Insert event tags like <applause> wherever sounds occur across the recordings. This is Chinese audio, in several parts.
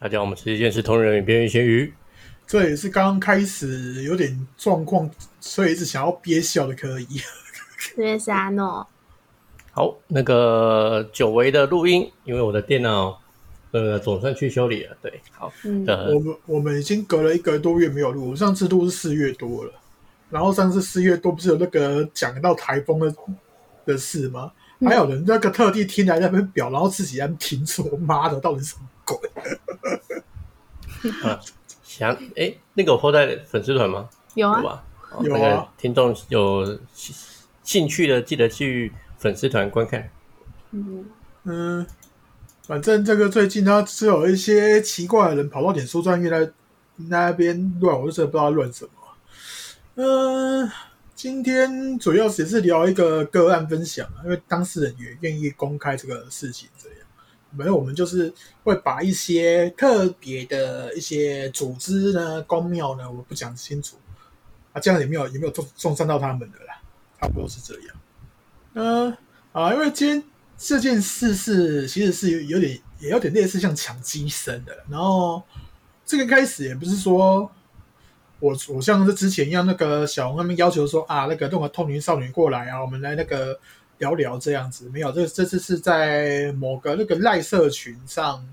大家好，我们是一件事同人与边缘咸鱼。这也是刚刚开始有点状况，所以一直想要憋笑的可以。这是阿诺，好，那个久违的录音，因为我的电脑呃总算去修理了。对，好，嗯，呃我，们我们已经隔了一个多月没有录，上次录是四月多了，然后上次四月多不是有那个讲到台风的的事吗？嗯还有人那个特地听来那边表，然后自己在那边评说：“妈的，到底是什么鬼啊想哎，那个我 po 在粉丝团吗？有啊，吧？哦有啊那个听众有兴兴趣的，记得去粉丝团观看。嗯，？”嗯，反正这个最近他是有一些奇怪的人跑到点书专业来那边乱，我就真的不知道乱什么。嗯，今天主要也是聊一个个案分享啊，因为当事人也愿意公开这个事情，这样。没有，我们就是会把一些特别的一些组织呢、公庙呢，我不讲清楚。啊，这样也没有也没有中中伤到他们的啦，差不多是这样。嗯、啊，因为今天这件事是其实是有点也有点类似像抢机身的，然后这个开始也不是说我我像是之前一样，那个小红他们要求说啊，那个弄个透明少女过来啊，我们来那个聊聊这样子，没有，这这次是在某个那个赖社群上，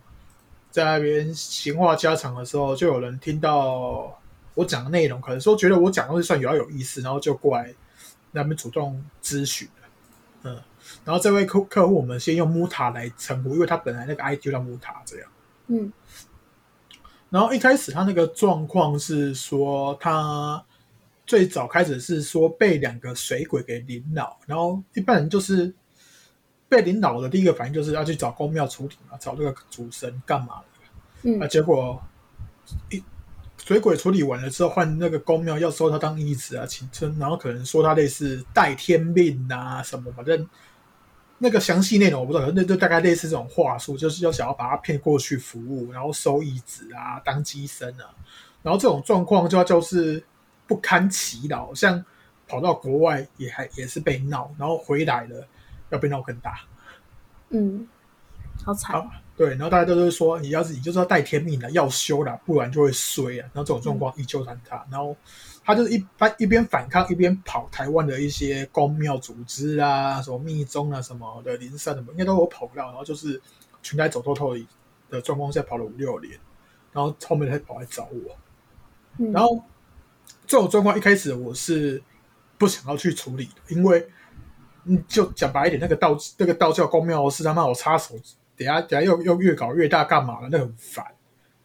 在那边闲话家常的时候，就有人听到我讲的内容，可能说觉得我讲的东西算有要有意思，然后就过来那边主动咨询了，嗯，然后这位客客户我们先用木塔来称呼，因为他本来那个 ID 就叫木塔这样。嗯然后一开始他那个状况是说，他最早开始是说被两个水鬼给领导，然后一般人就是被领导的第一个反应就是要去找公庙处理嘛，找这个主神干嘛的？啊，嗯结果一水鬼处理完了之后，换那个公庙要收他当义子啊，请称，然后可能说他类似带天命啊什么，反正那个详细内容我不知道，那就大概类似这种话术，就是要想要把他骗过去服务，然后收义子啊，当机身啊，然后这种状况就要就是不堪其扰，像跑到国外也还也是被闹，然后回来了要被闹更大。嗯，好惨，好，对，然后大家都是说，你要是你就是要带天命的，要修了，不然就会衰啊。然后这种状况一纠缠他，然后他就是一般一边反抗一边跑台湾的一些公庙组织啊，什么密宗啊什么的灵山什么，应该都有跑到，然后就是全台走透透的状况下跑了五六年，然后后面才跑来找我。嗯，然后这种状况一开始我是不想要去处理的，因为嗯，就讲白一点，那个道那个道教公庙的事，他妈我插手，等下等下又又越搞越大，干嘛了？那很烦，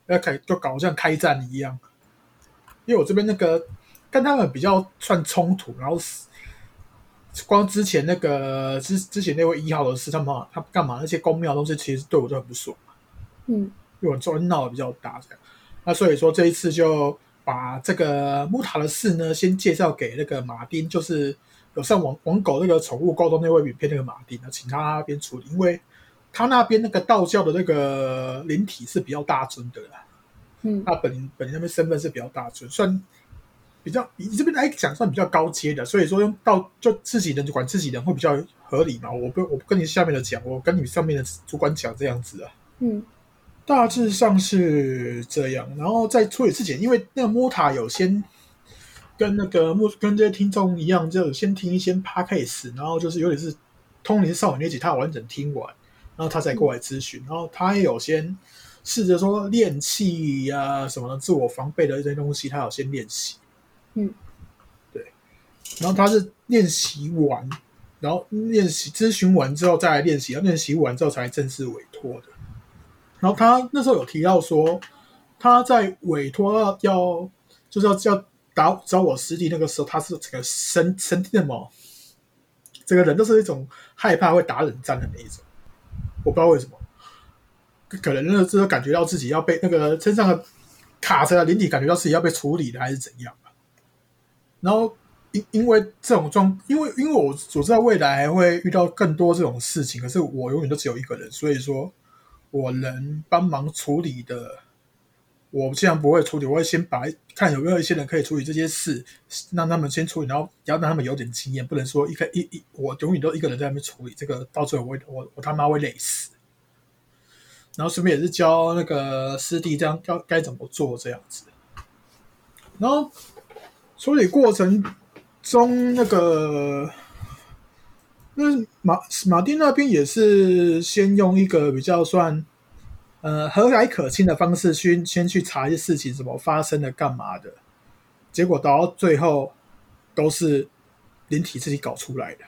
要开就搞得像开战一样。因为我这边那个跟他们比较算冲突，然后是光之前那个之之前那位一号的事，他们他干嘛？那些公庙东西其实对我都很不爽。嗯因为我昨天闹得比较大，这样，那所以说这一次就把这个木塔的事呢，先介绍给那个马丁，就是有上网网狗那个宠物沟通那位影片那个马丁呢，请他那边处理，因为他那边那个道教的那个灵体是比较大尊的啦，嗯他本本人那边身份是比较大尊，算比较以这边来讲算比较高阶的，所以说用道就自己人管自己人会比较合理嘛。我不我不跟你下面的讲，我跟你上面的主管讲这样子啊。嗯大致上是这样，然后在处理之前，因为那个莫塔有先跟那个莫跟这些听众一样，就先听一些 p a c k a s e 然后就是有点是《通灵少女》那集，他有完整听完，然后他才过来咨询，然后他也有先试着说练气呀、什么的，自我防备的一些东西，他有先练习，嗯，对，然后他是练习完，然后练习咨询完之后再来练习，练习完之后才正式委托的。然后他那时候有提到说，他在委托要就是要要打找我师弟那个时候，他是整个身身体的毛，整个人都是一种害怕会打冷战的那一种，我不知道为什么，可能那时候感觉到自己要被那个身上的卡着的灵体感觉到自己要被处理了，还是怎样吧。然后因因为这种状，因为因为我我知道未来会遇到更多这种事情，可是我永远都只有一个人，所以说。我能帮忙处理的，我既然不会处理，我会先把看有没有一些人可以处理这些事，让他们先处理，然后要让他们有点经验，不能说一个一一我永远都一个人在那边处理，这个到最后我我我他妈会累死。然后顺便也是教那个师弟这样要该怎么做这样子。然后处理过程中，那个那马马丁那边也是先用一个比较算呃和蔼可亲的方式去先去查一些事情怎么发生的、干嘛的，结果到最后都是灵体自己搞出来的。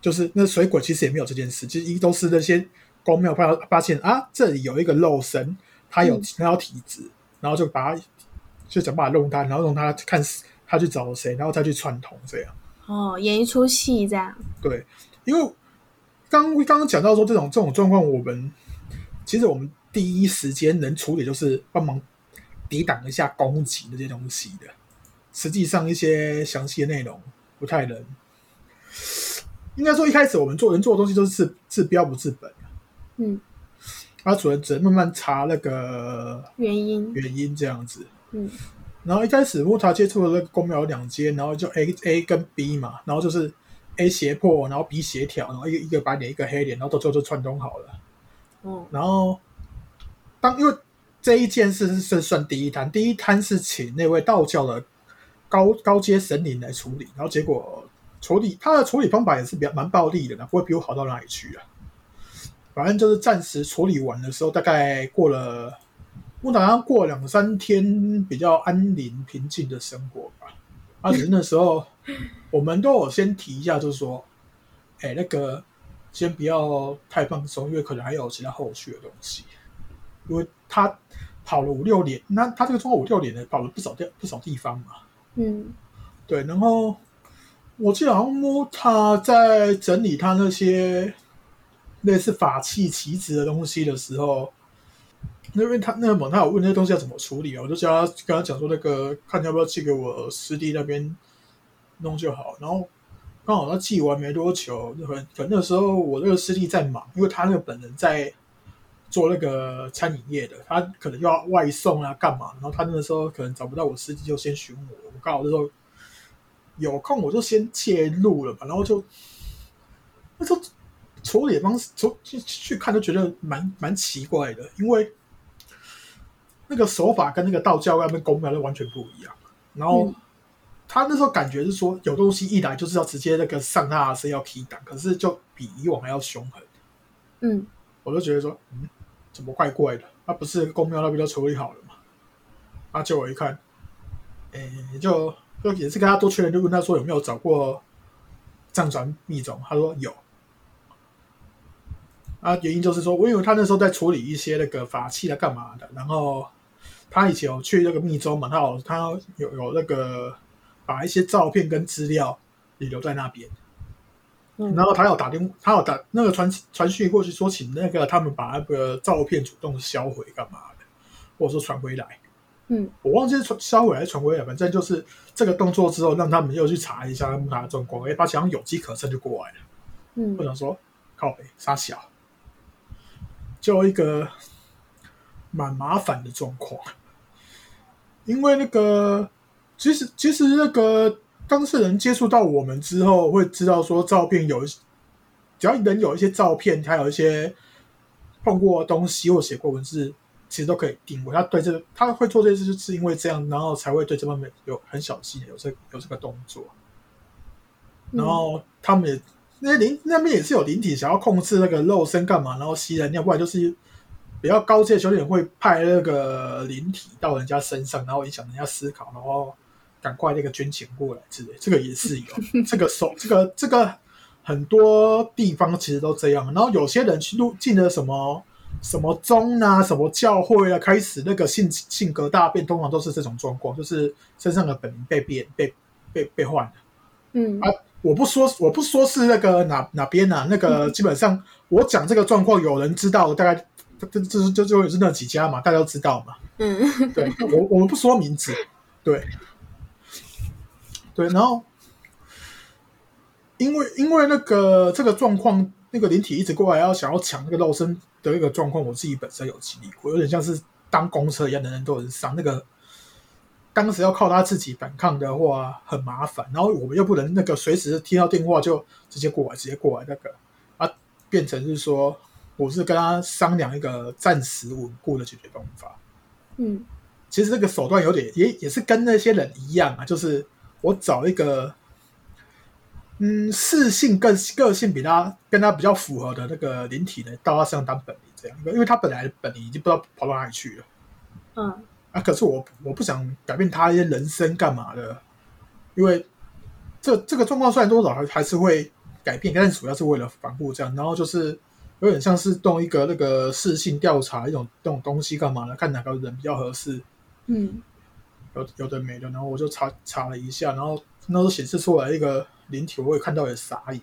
就是那水鬼其实也没有这件事，其实一都是那些公庙发发现啊，这里有一个肉身，他有嗯他有体质，然后就把他就想办法弄他，然后弄他看他去找谁，然后再去串通这样。哦，演一出戏这样。对，因为刚刚刚讲到说这种这种状况，我们其实我们第一时间能处理就是帮忙抵挡一下攻击这些东西的。实际上一些详细的内容不太能，应该说一开始我们做人做的东西都是治治标不治本，嗯，他主人只能慢慢查那个原因。原因这样子。嗯然后一开始木塔接触的那个公庙有两间，然后就 A A 跟 B 嘛，然后就是 A 斜破，然后 B 斜挑，然后一个一个白脸一个黑脸，然后到最后就串通好了。嗯然后当因为这一件事是是算第一摊，第一摊是请那位道教的高高阶神灵来处理，然后结果处理他的处理方法也是比较蛮暴力的呢，不会比我好到哪里去啊。反正就是暂时处理完的时候，大概过了，我打算过两三天比较安宁平静的生活吧。啊，只是那时候我们都有先提一下，就是说，哎、那个先不要太放松，因为可能还有其他后续的东西。因为他跑了五六年，那他这个中国五六年呢跑了不少地不少地方嘛。嗯对，然后我记得好像摸他在整理他那些类似法器旗子的东西的时候，那边他那个猛他有问那些东西要怎么处理啊，我就叫他跟他讲说那个看要不要寄给我师弟那边弄就好。然后刚好他寄完没多久，可能可能那时候我那个师弟在忙，因为他那个本人在做那个餐饮业的，他可能要外送啊干嘛，然后他那个时候可能找不到我师弟，就先询我，我刚好那时候有空我就先介入了嘛，然后就那时候处理方式，从去去看就觉得蛮蛮奇怪的，因为那个手法跟那个道教外面公庙就完全不一样。然后嗯他那时候感觉是说，有东西一来就是要直接那个上他的身要 key 档，可是就比以往还要凶狠。嗯我就觉得说，嗯，怎么怪怪的？那、不是公庙那边都处理好了吗？啊，结果一看，诶、就就也是跟他多确认，就问他说有没有找过藏传密宗，他说有。啊，原因就是说，我以为他那时候在处理一些那个法器啊干嘛的，然后他以前有去那个密州嘛，他有他有有那个把一些照片跟资料也留在那边。嗯，然后他有打电，他有打那个传传讯过去说，请那个他们把那个照片主动销毁干嘛的，或者说传回来。嗯我忘记是传销毁还是传回来，反正就是这个动作之后，让他们又去查一下木塔的状况，哎，发现好像有机可乘就过来了。嗯我想说，靠北杀小，就一个蛮麻烦的状况。因为那个，其实其实那个当事人接触到我们之后，会知道说照片有一，只要人有一些照片，还有一些碰过的东西或写过文字，其实都可以定位。他对这个他会做这件事，就是因为这样，然后才会对这方面有很小心有这有这个动作。然后他们也那些灵那边也是有灵体想要控制那个肉身干嘛，然后吸人尿，不然就是比较高阶的修炼会派那个灵体到人家身上，然后影响人家思考，然后赶快那个捐钱过来之类，这个也是有 <laughs> 这个手这个这个很多地方其实都这样，然后有些人去入进了什么。什么宗啊，什么教会啊，开始那个性性格大变，通常都是这种状况，就是身上的本名被变、被被被换了。嗯啊我不说，我不说是那个哪哪边啊，那个 <laughs> 基本上我讲这个状况，有人知道，大概这这这就就是那几家嘛，大家都知道嘛。嗯 <laughs> 对我我们不说名字，对对，然后因为因为那个这个状况，那个灵体一直过来要想要抢那个肉身的一个状况，我自己本身有经历过，有点像是当公车一样，人人都能上那个。当时要靠他自己反抗的话很麻烦，然后我们又不能那个随时听到电话就直接过来，直接过来那个啊，变成是说我是跟他商量一个暂时稳固的解决方法。嗯其实这个手段有点也也是跟那些人一样啊，就是我找一个，嗯，适性更个性比他跟他比较符合的那个灵体呢，到他身上当本灵这样，因为他本来的本灵已经不知道跑到哪里去了嗯啊。可是我我不想改变他一些人生干嘛的，因为这这个状况虽然多少还还是会改变，但是主要是为了防护这样，然后就是有点像是动一个那个事性调查一种这种东西干嘛的，看哪个人比较合适。嗯有有的没的，然后我就查查了一下，然后那时候显示出来一个灵体，我也看到也傻眼，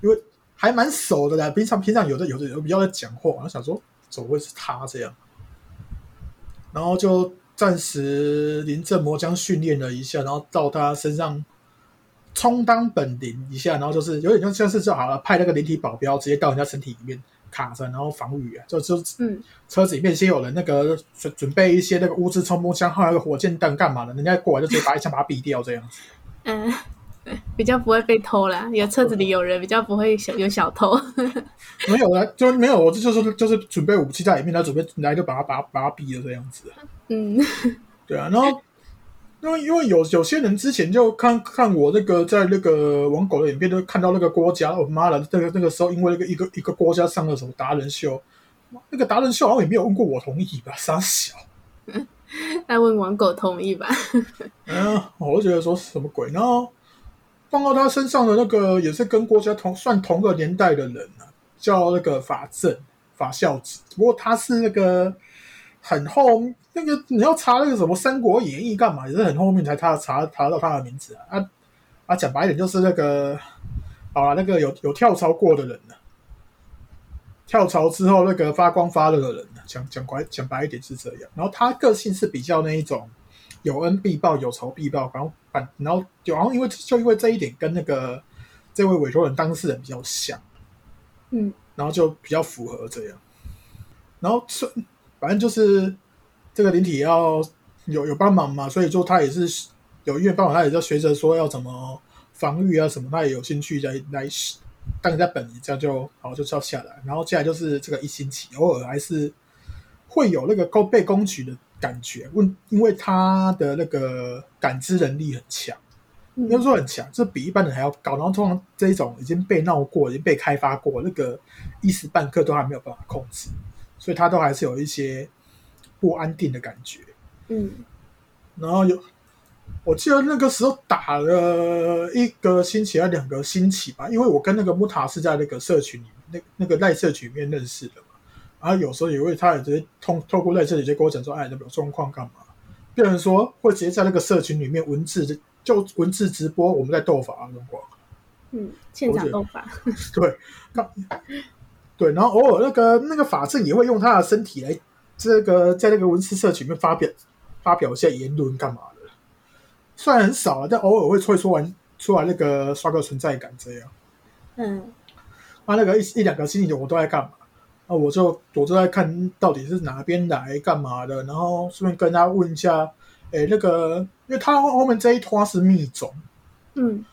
因为还蛮熟的啦。平常平常有的有的有比较在讲话，然后想说怎么会是他这样，然后就暂时临阵磨枪训练了一下，然后到他身上充当本灵一下，然后就是有点像像是就好了，派那个灵体保镖直接到人家身体里面卡着，然后防御啊，就就嗯车子里面先有人那个准准备一些那个物资冲锋枪，还有一个火箭弹干嘛的，人家过来就直接把一枪把他毙掉这样子。嗯，<laughs> 比较不会被偷啦，有车子里有人，比较不会小有小偷。<laughs> 没有啦，就没有，我这就是就是准备武器在里面，他准备来就把他把他把他毙了这样子。嗯对啊，然后因为因为有有些人之前就看看我那个在那个网狗的影片，都看到那个郭嘉，我、妈的，那个那个时候因为那个一个一个郭嘉上了什么达人秀，那个达人秀好像也没有问过我同意吧，傻小。要问网狗同意吧？嗯，我就觉得说什么鬼，然后放到他身上的那个也是跟郭嘉同算同个年代的人啊，叫那个法正法孝子，不过他是那个很后那个你要查那个什么《三国演义》干嘛，也是很后面才查查查到他的名字啊啊啊！讲白一点就是那个好了，那个有有跳槽过的人呢、跳槽之后那个发光发热的人呢、讲讲白讲白一点是这样，然后他个性是比较那一种。有恩必报，有仇必报，然后反，然后就好像因为就因为这一点跟那个这位委托人当事人比较像，嗯然后就比较符合这样。然后是反正就是这个灵体要有有帮忙嘛，所以就他也是有医院帮忙，他也在学着说要怎么防御啊什么，他也有兴趣来来当人家本，这样就好就要下来。然后接下来就是这个一星期，偶尔还是会有那个攻被攻取的感觉，问因为他的那个感知能力很强。应该嗯说很强，这比一般人还要高。然后通常这一种已经被闹过、已经被开发过，那个一时半刻都还没有办法控制，所以他都还是有一些不安定的感觉。嗯然后有，我记得那个时候打了一个星期还两个星期吧，因为我跟那个木塔是在那个社群里面，那那个赖社群里面认识的嘛。然后有时候也会，他也直接通透过赖社直接跟我讲说，哎，那有状况干嘛？变成说会直接在那个社群里面文字就文字直播我们在斗法啊状况。嗯，现场斗法。对，那对，然后偶尔那个那个法正也会用他的身体来这个在那个文字社群里面发表发表一些言论干嘛的，虽然很少啊，但偶尔会会说完出来那个刷个存在感这样。嗯啊那个一一两个星期我都在干嘛？啊，我就我就在看到底是哪边来干嘛的，然后顺便跟他问一下，哎，那个因为他后面这一拖是密种。嗯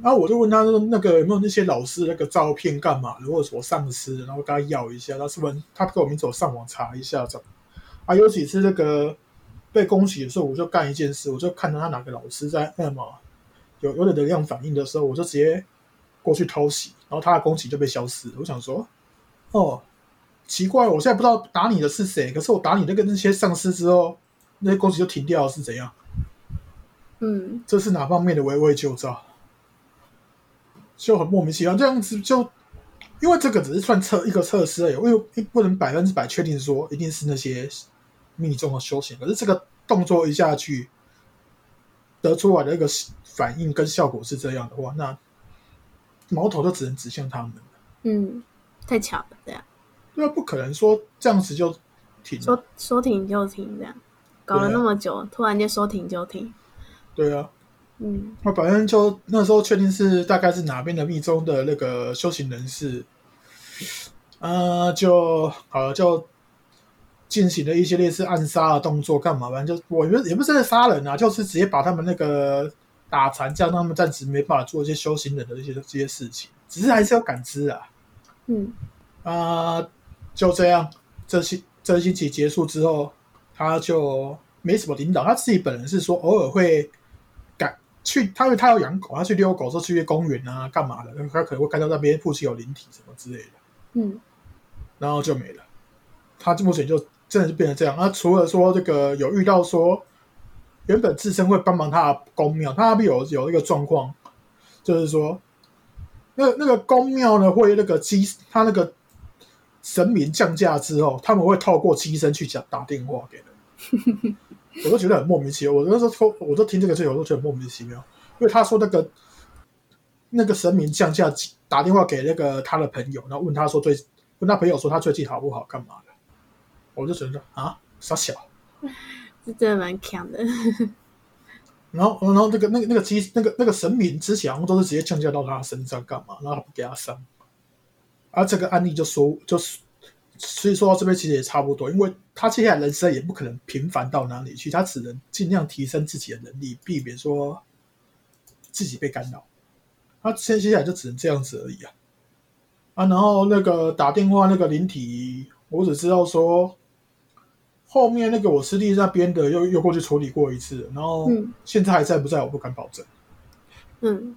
然后我就问他说：“那个有没有那些老师那个照片干嘛的，或者我上司，然后跟他要一下，他是不是他给我名字，我上网查一下这样。啊，有几次那个被攻击的时候，我就干一件事，我就看到他哪个老师在那么有有点能量反应的时候，我就直接过去偷袭，然后他的攻击就被消失了。我想说，哦，奇怪，我现在不知道打你的是谁，可是我打你那个那些丧尸之后，那些攻击就停掉了，是怎样？嗯这是哪方面的围魏救赵？就很莫名其妙，这样子就因为这个只是算测一个测试而已，因为不能百分之百确定说一定是那些密宗的修行，可是这个动作一下去得出来的一个反应跟效果是这样的话，那矛头就只能指向他们了。嗯，太巧了，这样对啊，不可能说这样子就停。说说停就停，这样搞了那么久，突然间说停就停。对啊，嗯那反正就那时候确定是大概是哪边的密宗的那个修行人士，呃，就好了，就进行了一些类似暗杀的动作，干嘛？反正就我觉得也不是在杀人啊，就是直接把他们那个打残，这样让他们暂时没办法做一些修行人的一些这些事情，只是还是要感知啊。嗯啊、就这样，这星这星期结束之后，他就没什么领导。他自己本人是说，偶尔会赶去，他因为他要养狗，他去遛狗，说去公园啊，干嘛的？他可能会看到那边附近有灵体什么之类的，嗯然后就没了。他目前就真的是变成这样。那除了说这个有遇到说，原本自身会帮忙他的公庙，他那边有有一个状况，就是说，那那个公庙呢会那个机，他那个神明降价之后，他们会透过机身去讲打电话给人，<laughs> 我都觉得很莫名其妙。我那时候说，我都听这个事情，我都觉得很莫名其妙，因为他说那个那个神明降价打电话给那个他的朋友，然后问他说最问他朋友说他最近好不好，干嘛的，我就觉得啊傻小。是真的蛮强的。然后，然后那个那个那个机那个那个神明之前好像都是直接降价到他身上干嘛，然后他不给他上。而、这个案例就说就是，所以说到这边其实也差不多，因为他接下来人生也不可能平凡到哪里去，他只能尽量提升自己的能力，避免说自己被干扰。他现接下来就只能这样子而已啊。啊，然后那个打电话那个灵体，我只知道说后面那个我师弟那边的又又过去处理过一次，然后嗯现在还在不在我不敢保证。嗯，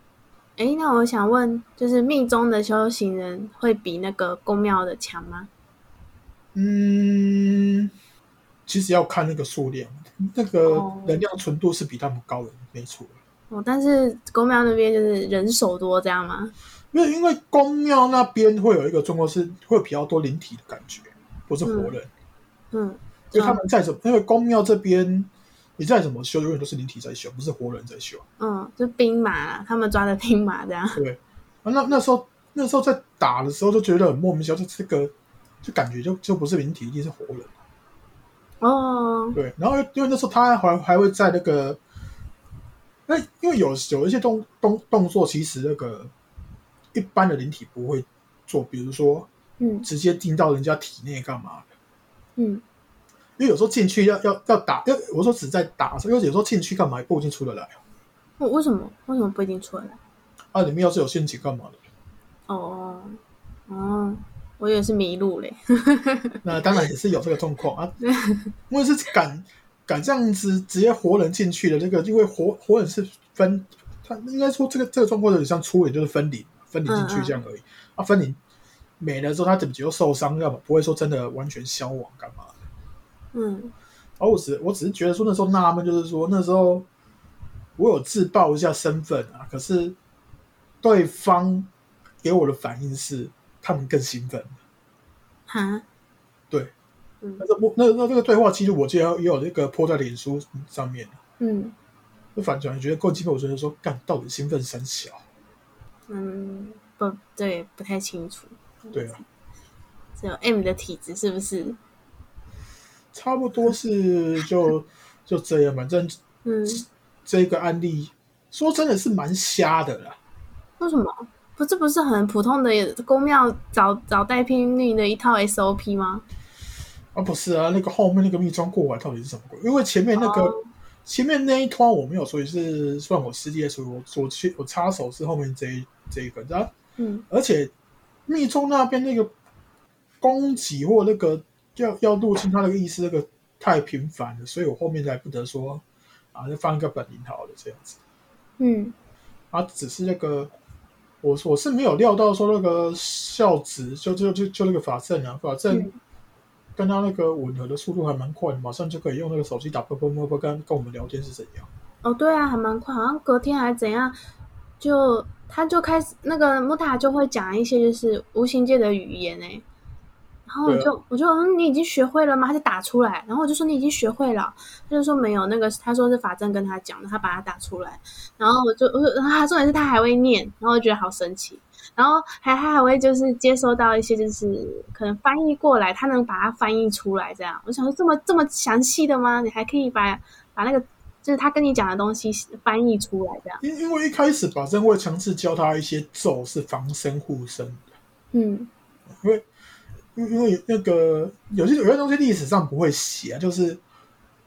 诶，那我想问，就是密宗的修行人会比那个宫庙的强吗？嗯，其实要看那个数量，那个哦能量纯度是比他们高的，没错。哦，但是公庙那边就是人手多，这样吗？没有因为公庙那边会有一个状况是会有比较多灵体的感觉，不是活人。嗯，因为他们在怎么，因为公庙这边你再怎么修，永远都是灵体在修，不是活人在修。嗯，就兵马，他们抓的兵马这样。对，啊，那那时候那时候在打的时候就觉得很莫名其妙，就这个就感觉就就不是灵体，一定是活人。哦，对，然后因为那时候他还还会在那个，那因为有有一些动动动作，其实那个一般的灵体不会做，比如说嗯直接进到人家体内干嘛的。嗯，因为有时候进去要要要打，要我说只在打的时候，因为有时候进去干嘛也不一定出得来哦为什么为什么不一定出得来？啊，里面要是有陷阱干嘛的？哦哦，我以为是迷路嘞。<laughs> 那当然也是有这个状况啊，我也是敢敢这样子直接活人进去的这个，因为活活人是分，他应该说这个这个状况有点像初演，就是分离分离进去这样而已。啊，分离没了之后，他怎么就受伤，要么不会说真的完全消亡干嘛的。嗯而我只我只是觉得说那时候纳闷，就是说那时候我有自曝一下身份啊，可是对方给我的反应是他们更兴奋。哈，对，嗯那这不那那这个对话记录，我记得也有那个泼在脸书上面，嗯就反转觉得够激愤，我觉得说干到底兴奋三小，嗯，不对，不太清楚。对啊，只有 M 的体质是不是？差不多是就 <laughs> 就这样，反正嗯，这个案例说真的是蛮瞎的啦。为什么？不，这不是很普通的宫庙找找带聘命的一套 SOP 吗？啊，不是啊，那个后面那个密装过完到底是什么鬼？因为前面那个、哦前面那一团我没有，所以是算我师弟的，所以我我去我插手是后面这一这一个，然后嗯而且密宗那边那个攻击或那个要要入侵他那个意思，那个太频繁了，所以我后面才不得说啊，就放一个本领好了这样子。嗯啊，只是那个我我是没有料到说那个孝子就就就就那个法阵啊，法阵嗯跟他那个吻合的速度还蛮快的，马上就可以用那个手机打啵啵啵啵跟跟我们聊天是怎样。哦，对啊，还蛮快，好像隔天还怎样，就他就开始那个木塔就会讲一些就是无形界的语言哎，然后我就、我就嗯，你已经学会了吗？他就打出来，然后我就说你已经学会了，他就说没有，那个他说是法正跟他讲的，他把它打出来，然后我就我就然后他重点是他还会念，然后我觉得好神奇。然后还他还会就是接收到一些就是可能翻译过来，他能把它翻译出来，这样我想说这么这么详细的吗？你还可以把把那个就是他跟你讲的东西翻译出来，这样。因因为一开始法正会强制教他一些咒是防身护身的，嗯因为因为因为那个有些有些东西历史上不会写啊，就是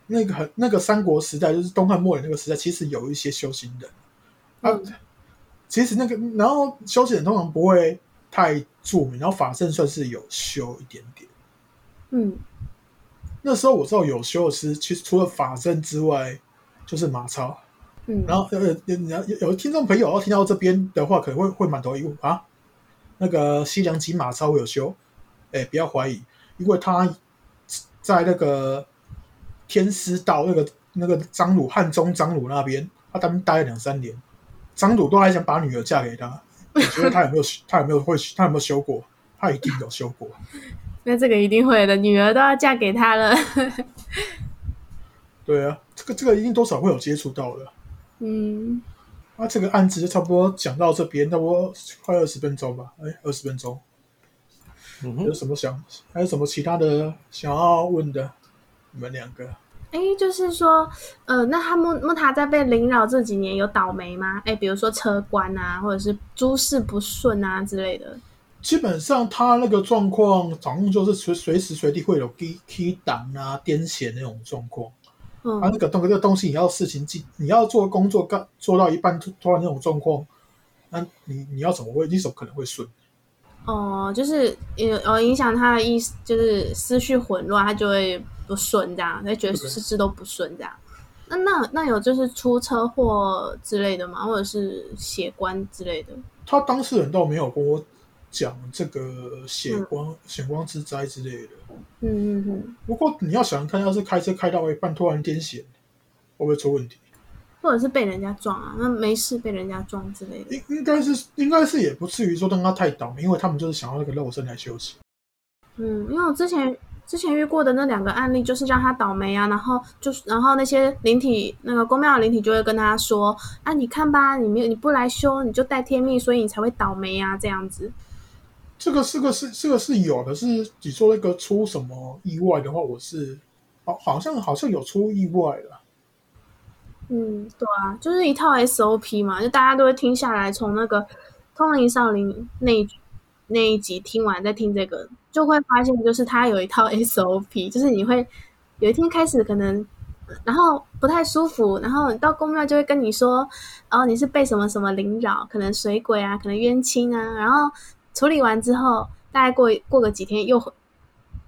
那个很那个三国时代，就是东汉末年那个时代，其实有一些修行人啊，嗯其实那个然后修行人通常不会太著名，然后法政算是有修一点点。嗯那时候我知道有修的是，其实除了法政之外，就是马超。嗯，然后呃，有有有有听众朋友要听到这边的话，可能会会满头疑问啊，那个西凉及马超有修，哎，不要怀疑，因为他在那个天师道那个那个张鲁汉中张鲁那边，他他们待了两三年，张鲁都还想把女儿嫁给他，你觉得他有没有他有没有会他有没有修过？他一定有修过。<laughs> 那这个一定会的，女儿都要嫁给他了。<laughs> 对啊，这个这个一定多少会有接触到的。嗯，那、这个案子就差不多讲到这边，差不多快二十分钟吧，哎，二十分钟。嗯，有什么想，还有什么其他的想要问的？你们两个哎，就是说，呃，那他木木塔在被凌扰这几年有倒霉吗？哎，比如说车关啊，或者是诸事不顺啊之类的。基本上他那个状况，好像就是随随时随地会有 key key 档啊、癫痫那种状况。嗯啊，那个东这个东西，你要事情进，你要做工作干做到一半突突然那种状况，那你你要怎么会？你怎么可能会顺？哦，就是有有影响他的意思，就是思绪混乱，他就会不顺这样，他觉得事事都不顺这样。那那那有就是出车祸之类的吗？或者是血光之类的？他当事人倒没有跟我讲这个血光、血光之灾之类的。嗯嗯嗯，不过你要想看，要是开车开到一半突然癫痫，会不会出问题？或者是被人家撞啊？那没事被人家撞之类的。应应该是应该是也不至于说让他太倒霉，因为他们就是想要那个肉身来休息。嗯，因为我之前之前遇过的那两个案例，就是让他倒霉啊，然后就是然后那些灵体那个公庙的灵体就会跟他说啊，你看吧，你没有你不来修，你就带天命，所以你才会倒霉啊，这样子。这个是个是这个是有的，是你说那个出什么意外的话，我是好好像好像有出意外了。嗯，对啊，就是一套 SOP 嘛，就大家都会听下来，从那个《通灵少林》那一那一集听完，再听这个，就会发现，就是它有一套 <laughs> SOP，就是你会有一天开始可能，然后不太舒服，然后到公庙就会跟你说，哦，你是被什么什么灵扰，可能水鬼啊，可能冤亲啊，然后处理完之后，大概过过个几天又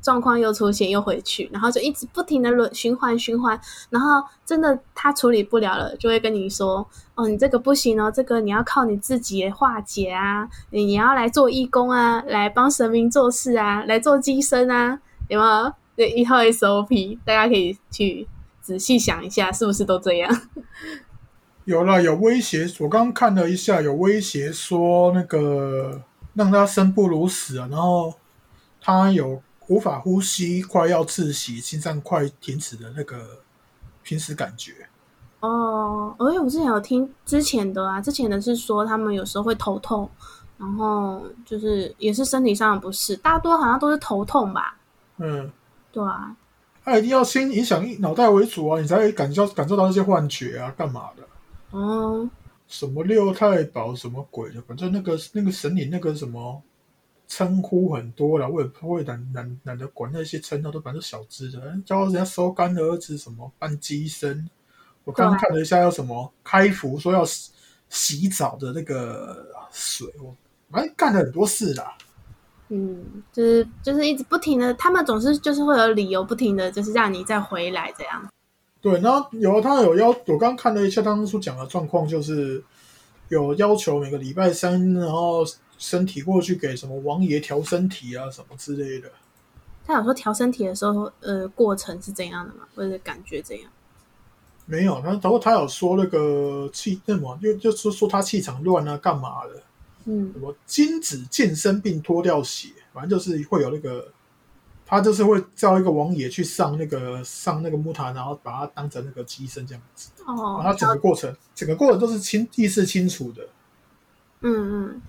状况又出现，又回去，然后就一直不停的轮循环循环，然后真的他处理不了了，就会跟你说，哦，你这个不行哦，这个你要靠你自己化解啊，你你要来做义工啊，来帮神明做事啊，来做机身啊，有没有？这一套 SOP，大家可以去仔细想一下，是不是都这样？<laughs> 有了，有威胁。我刚刚看了一下，有威胁说那个让他生不如死啊，然后他有无法呼吸、快要窒息、心脏快停止的那个濒死感觉。哦，而且我之前有听之前的啊，之前的是说他们有时候会头痛，然后就是也是身体上的不适，大多好像都是头痛吧？嗯，对啊，他一定要先影响脑袋为主啊，你才会感受感受到那些幻觉啊，干嘛的？哦，什么六太保什么鬼的，反正那个那个神灵那个什么称呼很多了，我也不会懒懒懒得管那些称号，都反正小只的，叫人家收干儿子什么办鸡生。我刚刚看了一下，要什么开服说要洗洗澡的那个水，我反正干了很多事啦。嗯，就是就是一直不停的，他们总是就是会有理由不停的，就是让你再回来这样。对，然后有他有要，我刚刚看了一下当初讲的状况，就是有要求每个礼拜三，然后身体过去给什么王爷调身体啊什么之类的。他有说调身体的时候，呃，过程是怎样的吗？或者感觉怎样？没有，他然后他有说那个气那什么，就就是说他气场乱啊，干嘛的？嗯什么精子健身并脱掉血，反正就是会有那个，他就是会叫一个王爷去上那个上那个木塔，然后把他当成那个机身这样子。然后哦他，整个过程，整个过程都是清意识清楚的。嗯嗯，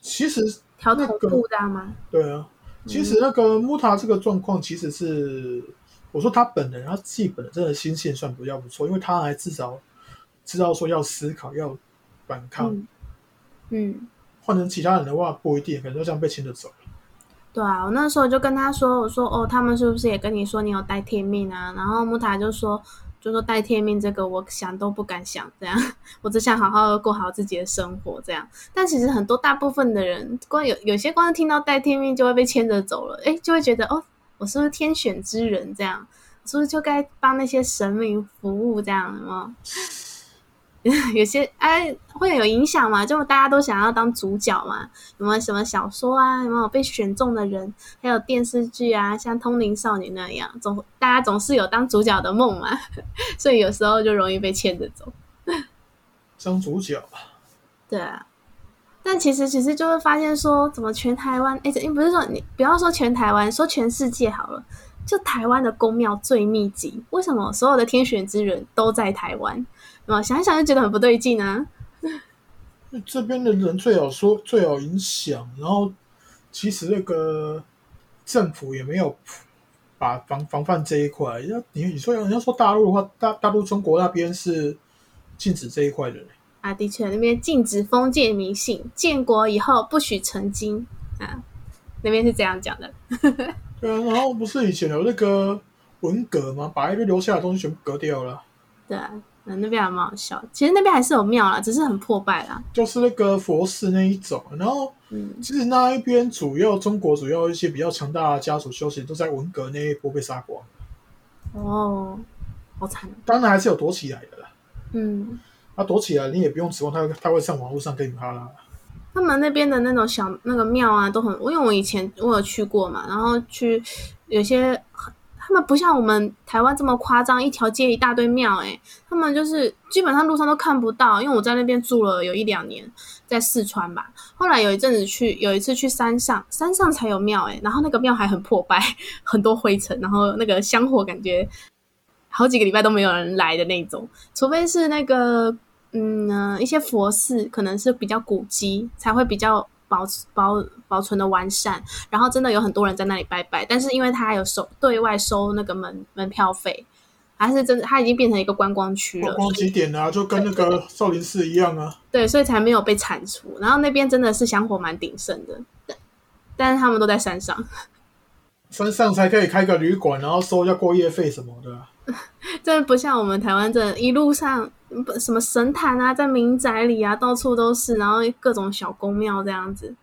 其实调头那个部这样吗？对啊，其实那个木塔这个状况其实是，我说他本人他自己本人真的心性算比较不错，因为他还至少知道说要思考要反抗。嗯嗯。换成其他人的话不一定，可能就这样被牵着走了。对啊，我那时候就跟他说，我说哦，他们是不是也跟你说你有带天命啊？然后木塔就说，就说带天命这个，我想都不敢想，这样我只想好好的过好自己的生活，这样。但其实很多大部分的人，光有有些光听到带天命就会被牵着走了，哎，就会觉得哦，我是不是天选之人？这样，是不是就该帮那些神明服务？这样吗？<laughs> 些哎会有影响嘛？就大家都想要当主角嘛？有没有什么小说啊？有没有被选中的人？还有电视剧啊，像《通灵少女》那样，总大家总是有当主角的梦嘛？<laughs> 所以有时候就容易被牵着走。当主角，对啊。但其实其实就会发现说，怎么全台湾？哎，你不是说你不要说全台湾，说全世界好了。就台湾的宫庙最密集，为什么所有的天选之人都在台湾？啊，想一想就觉得很不对劲啊！这边的人最好说最有影响，然后其实那个政府也没有把防防范这一块。要你你说要要说大陆的话，大大陆中国那边是禁止这一块的啊，的确那边禁止封建迷信，建国以后不许成精啊，那边是这样讲的。<laughs> 对啊，然后不是以前有那个文革吗？把一堆留下的东西全部革掉了。对啊。那边还蛮好笑，其实那边还是有庙啦，只是很破败啦。就是那个佛寺那一种，然后，嗯，其实那一边主要中国主要一些比较强大的家族修行都在文革那一波被杀光。哦，好惨。当然还是有躲起来的啦。嗯，他躲起来，你也不用指望他他会上网络上跟你哈啦。他们那边的那种小那个庙啊，都很，因为我以前我有去过嘛，然后去有些。他们不像我们台湾这么夸张，一条街一大堆庙，诶他们就是基本上路上都看不到。因为我在那边住了有一两年，在四川吧。后来有一阵子去，有一次去山上，山上才有庙，诶然后那个庙还很破败，<laughs> 很多灰尘，然后那个香火感觉好几个礼拜都没有人来的那种，除非是那个嗯一些佛寺，可能是比较古迹，才会比较。保保保存的完善，然后真的有很多人在那里拜拜，但是因为他还有收对外收那个门门票费，还是真的他已经变成一个观光区了。观光景点啊，就跟那个少林寺一样啊。对，所以才没有被铲除。然后那边真的是香火蛮鼎盛的，但是他们都在山上，<laughs> 山上才可以开个旅馆，然后收一下过夜费什么的。<laughs> 真的不像我们台湾，这一路上什么神坛啊，在民宅里啊，到处都是，然后各种小宫庙这样子。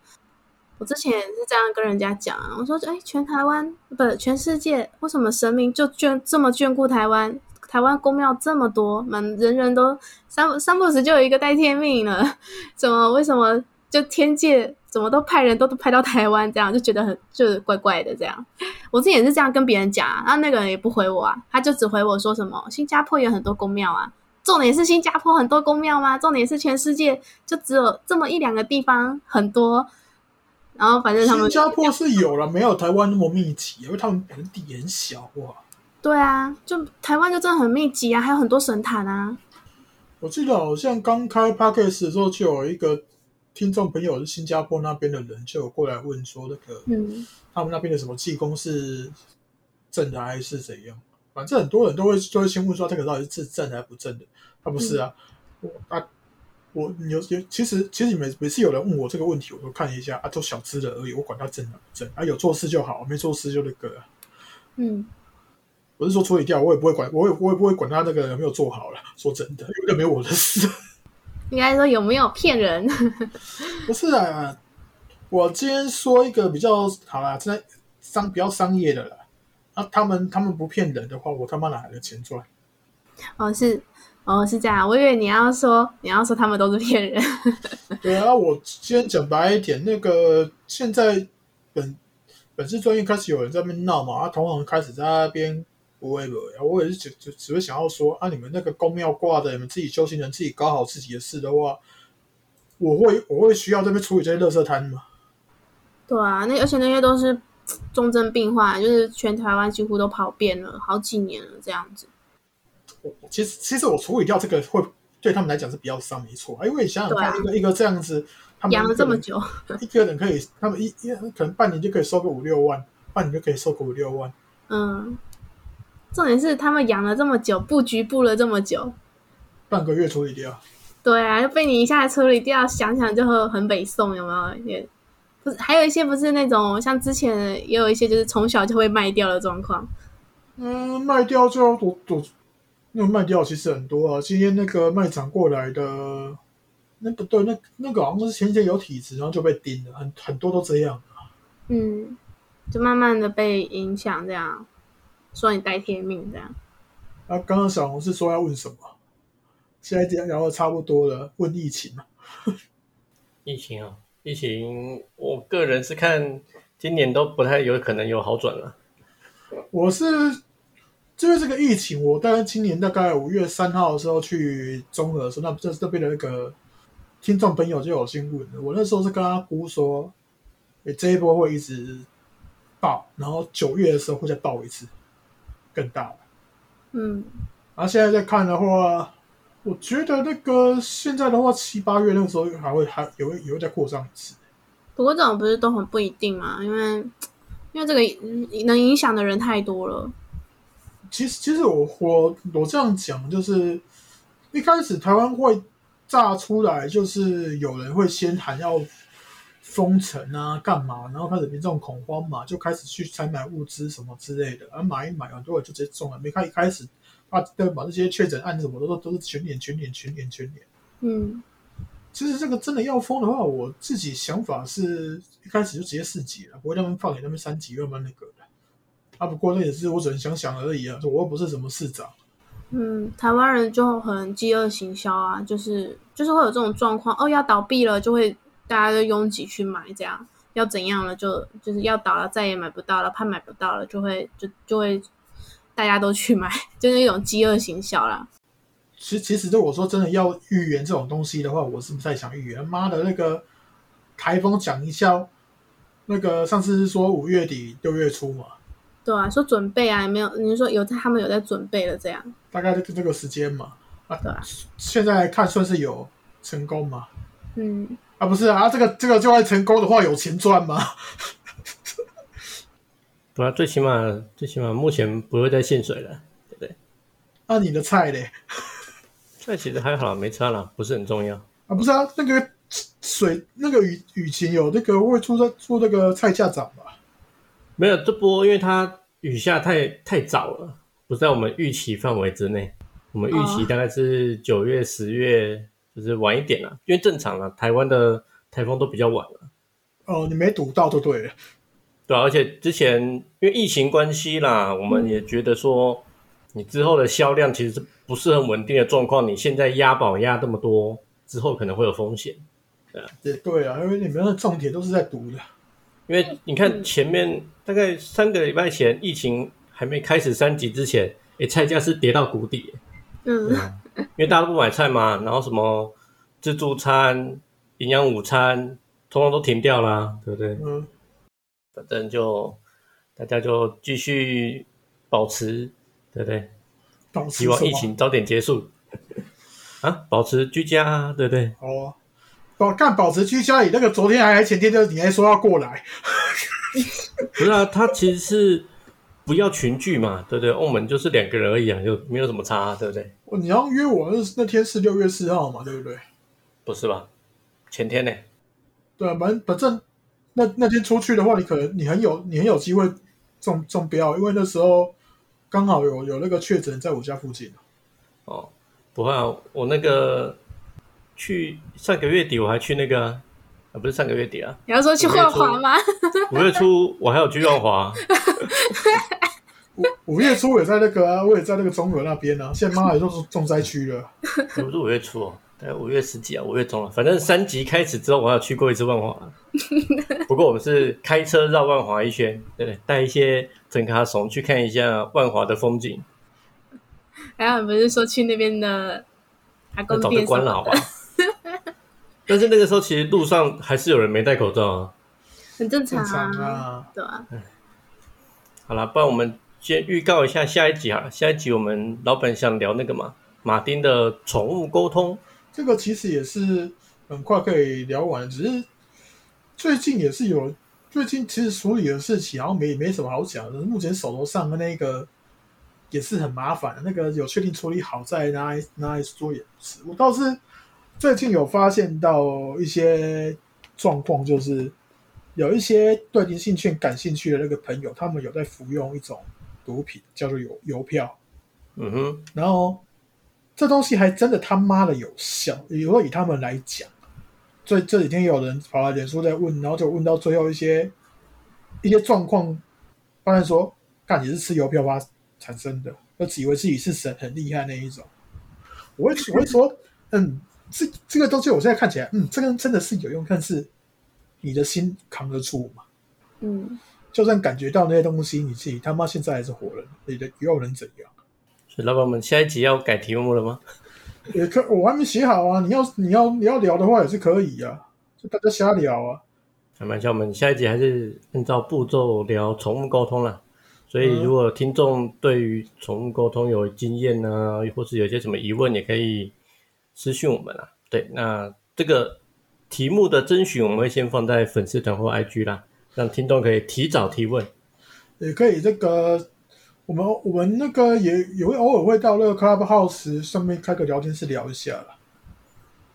我之前也是这样跟人家讲，我说：“哎，全台湾不，全世界，为什么神明就眷这么眷顾台湾？台湾宫庙这么多，满人人都三三不时就有一个带天命了，怎么为什么就天界？”怎么都派人都都派到台湾，这样就觉得很就是怪怪的这样。我之前也是这样跟别人讲，然后那个人也不回我啊，他就只回我说什么新加坡有很多宫庙啊，重点是新加坡很多宫庙吗？重点是全世界就只有这么一两个地方很多，然后反正他们新加坡是有了，没有台湾那么密集，因为他们本地很小哇。对啊，就台湾就真的很密集啊，还有很多神坛啊。我记得好像刚开 p a c k a g e 的时候就有一个。听众朋友是新加坡那边的人，就有过来问说，那个，嗯，他们那边的什么济公是正的还是怎样？反正很多人都会就会先问说，这个到底是正还是不正的？他不是啊，我啊，我有有，其实其实每每次有人问我这个问题，我都看一下啊，都小资的而已，我管他正还不正啊，有做事就好，没做事就那个，嗯，我是说处理掉，我也不会管，我也我也不会管他那个有没有做好了。说真的，有点没我的事。<laughs> 应该说有没有骗人？<laughs> 不是啊，我今天说一个比较好啦，在商比较商业的了。那他们他们不骗人的话，我他妈哪来的钱赚？哦，是哦，是这样。我以为你要说你要说他们都是骗人。<laughs> 对啊，我今天讲白一点，那个现在本本次专业开始有人在那边闹嘛，啊，同行开始在那边。不会不会，我也是只只只会想要说啊，你们那个公庙挂的，你们自己修行人自己搞好自己的事的话，我会我会需要这边处理这些垃圾摊吗？对啊，那而且那些都是重症病患，就是全台湾几乎都跑遍了好几年了这样子。我其实其实我处理掉这个会对他们来讲是比较伤，没错，因为你想想看，一个一个这样子，他们养了这么久，一个人可以，他们一一可能半年就可以收个五六万，半年就可以收个五六万，嗯。重点是他们养了这么久，布局布了这么久，半个月处理掉。对啊，被你一下处理掉，想想就很北宋，有没有？也不是，还有一些不是那种像之前也有一些，就是从小就会卖掉的状况。嗯，卖掉就要多多那个卖掉其实很多啊。今天那个卖场过来的，那不对，那那个好像是前几天有体质，然后就被叮了，很很多都这样。嗯，就慢慢的被影响，这样说你带天命这样。啊，刚刚小红是说要问什么？现在聊聊的差不多了，问疫情嘛。疫情啊，疫情，我个人是看今年都不太有可能有好转了。我是因为这个疫情，我大概今年大概五月三号的时候去中和的时候，那这这边的那个听众朋友就有新闻了。我那时候是跟他估说，诶，这一波会一直爆，然后九月的时候会再爆一次，更大的。嗯，然后现在再看的话，我觉得那个现在的话，七八月那个时候还会还有也会再扩张一次。不过这种不是都很不一定嘛，因为因为这个嗯能影响的人太多了。其实，其实我我我这样讲，就是一开始台湾会炸出来，就是有人会先喊要封城啊，干嘛，然后开始民众恐慌嘛，就开始去采买物资什么之类的，而买一买，很多人就直接中了。没看一开始啊，对把？这些确诊案什么的都都是全脸全脸全脸全脸。嗯其实这个真的要封的话，我自己想法是一开始就直接四级了，不会让他们放给他们三级慢慢那个的。啊，不过那也是我只能想想而已啊，我又不是什么市长。嗯，台湾人就很饥饿行销啊，就是就是会有这种状况，哦，要倒闭了就会大家就拥挤去买，这样要怎样了就就是要倒了再也买不到了，怕买不到了就会就就会大家都去买，<laughs> 就是一种饥饿行销啦。其其实，如果说真的要预言这种东西的话，我是不太想预言。妈的，那个台风讲一下，那个上次是说五月底六月初嘛，对啊，说准备啊，有没有？你是说有在他们有在准备了这样？大概就是这个时间嘛。啊，对啊，现在看算是有成功嘛？嗯，啊，不是啊，这个这个就算成功的话，有钱赚吗？<laughs> 对啊，最起码最起码目前不会再限水了，对不对？那、你的菜嘞？菜其实还好啦，没差啦，不是很重要。啊，不是啊，那个水那个雨雨情有那个会出在出那个菜价涨吧？没有这波，因为它雨下太太早了，不在我们预期范围之内。我们预期大概是九月、十月，就是晚一点啦。因为正常啦，台湾的台风都比较晚了。哦，你没赌到就对了。对啊、而且之前因为疫情关系啦，我们也觉得说，你之后的销量其实是不是很稳定的状况。你现在押宝押这么多，之后可能会有风险。对也对啊，因为你们的重点都是在赌的。因为你看前面大概三个礼拜前，疫情还没开始三级之前，诶，菜价是跌到谷底。嗯，因为大家都不买菜嘛，然后什么自助餐、营养午餐，通通都停掉啦，对不对？嗯，反正就大家就继续保持，对不对？希望疫情早点结束啊，保持居家啊，对不对？哦，保干保持居家里那个，昨天还还前天就你还说要过来，<laughs> 不是啊，他其实是不要群聚嘛，对不对？澳门就是两个人而已啊，就没有什么差、啊，对不对？哦你要约我那那天是六月四号嘛，对不对？不是吧？前天呢？对啊，反正反正那那天出去的话，你可能你很有你很有机会中中标，因为那时候刚好有有那个确诊在我家附近。哦，不会啊，我那个去上个月底我还去那个啊，啊不是上个月底啊，你要说去万华吗？五月初我还有去万华，五五月初我也在那个啊，我也在那个中和那边啊，现在妈也都是重灾区了。不是五月初哦，大概五月十几啊，五月中了，反正三级开始之后，我还有去过一次万华。不过我们是开车绕万华一圈，对？带一些整卡怂去看一下万华的风景。然后你不是说去那边的阿那早就公店关了，好吧的？？但是那个时候其实路上还是有人没戴口罩啊。很正常正常啊，啊，对啊，好了，不然我们先预告一下下一集啊。下一集我们老板想聊那个嘛，马丁的宠物沟通。这个其实也是很快可以聊完，只是最近也是有，最近其实处理的事情好像没没什么好讲的。目前手头上的那个也是很麻烦的，那个有确定处理好再拿来拿来做也不是。我倒是最近有发现到一些状况，就是有一些对灵性券感兴趣的那个朋友，他们有在服用一种毒品，叫做邮邮票。嗯哼，然后这东西还真的他妈的有效。如果以他们来讲，这这几天有人跑来脸书在问，然后就问到最后一些一些状况，发现说，看你是吃邮票发产生的，就只以为自己是神很厉害那一种。我会我会说，嗯，这这个东西我现在看起来，嗯，这个真的是有用，但是你的心扛得住吗？嗯，就算感觉到那些东西，你自己他妈现在还是活人，你的又能怎样？所以老板们下一集要改题目了吗？也可，我还没写好啊。你要你要你要聊的话也是可以啊，就大家瞎聊啊。开玩笑，我们下一集还是按照步骤聊宠物沟通啦。所以如果听众对于宠物沟通有经验呢，或是有些什么疑问，也可以私讯我们啊。对，那这个题目的征询我们会先放在粉丝团或 IG 啦，让听众可以提早提问。也可以这个，我们我们那个也也会偶尔会到那个 Clubhouse 上面开个聊天室聊一下啦。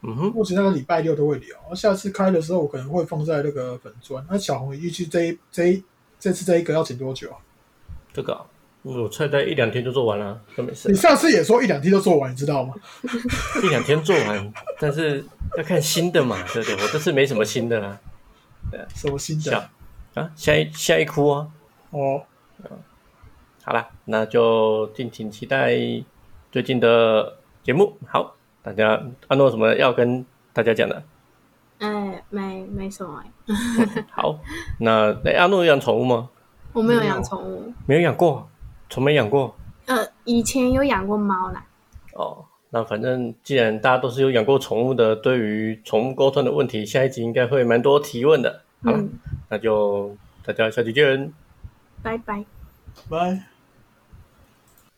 嗯哼，目前那个礼拜六都会聊，下次开的时候我可能会放在那个粉砖。那小红预计这一这一这次这一个要剪多久啊？这个啊我菜单一两天就做完了，都没事你。上次也说一两天就做完，你知道吗？<laughs> <laughs> 一两天做完，但是要看新的嘛，对不对？我这次没什么新的啦。什么新的下？啊，下一下一哭啊！哦，好啦，那就敬请期待最近的节目。好，大家阿诺什么要跟大家讲的？哎，没没什么哎，好，那哎阿诺有养宠物吗？我没有养宠物。没有养过，从没养过。呃，以前有养过猫啦。哦，那反正既然大家都是有养过宠物的，对于宠物沟通的问题，下一集应该会蛮多提问的。好了，嗯，那就大家下期见。拜拜。拜。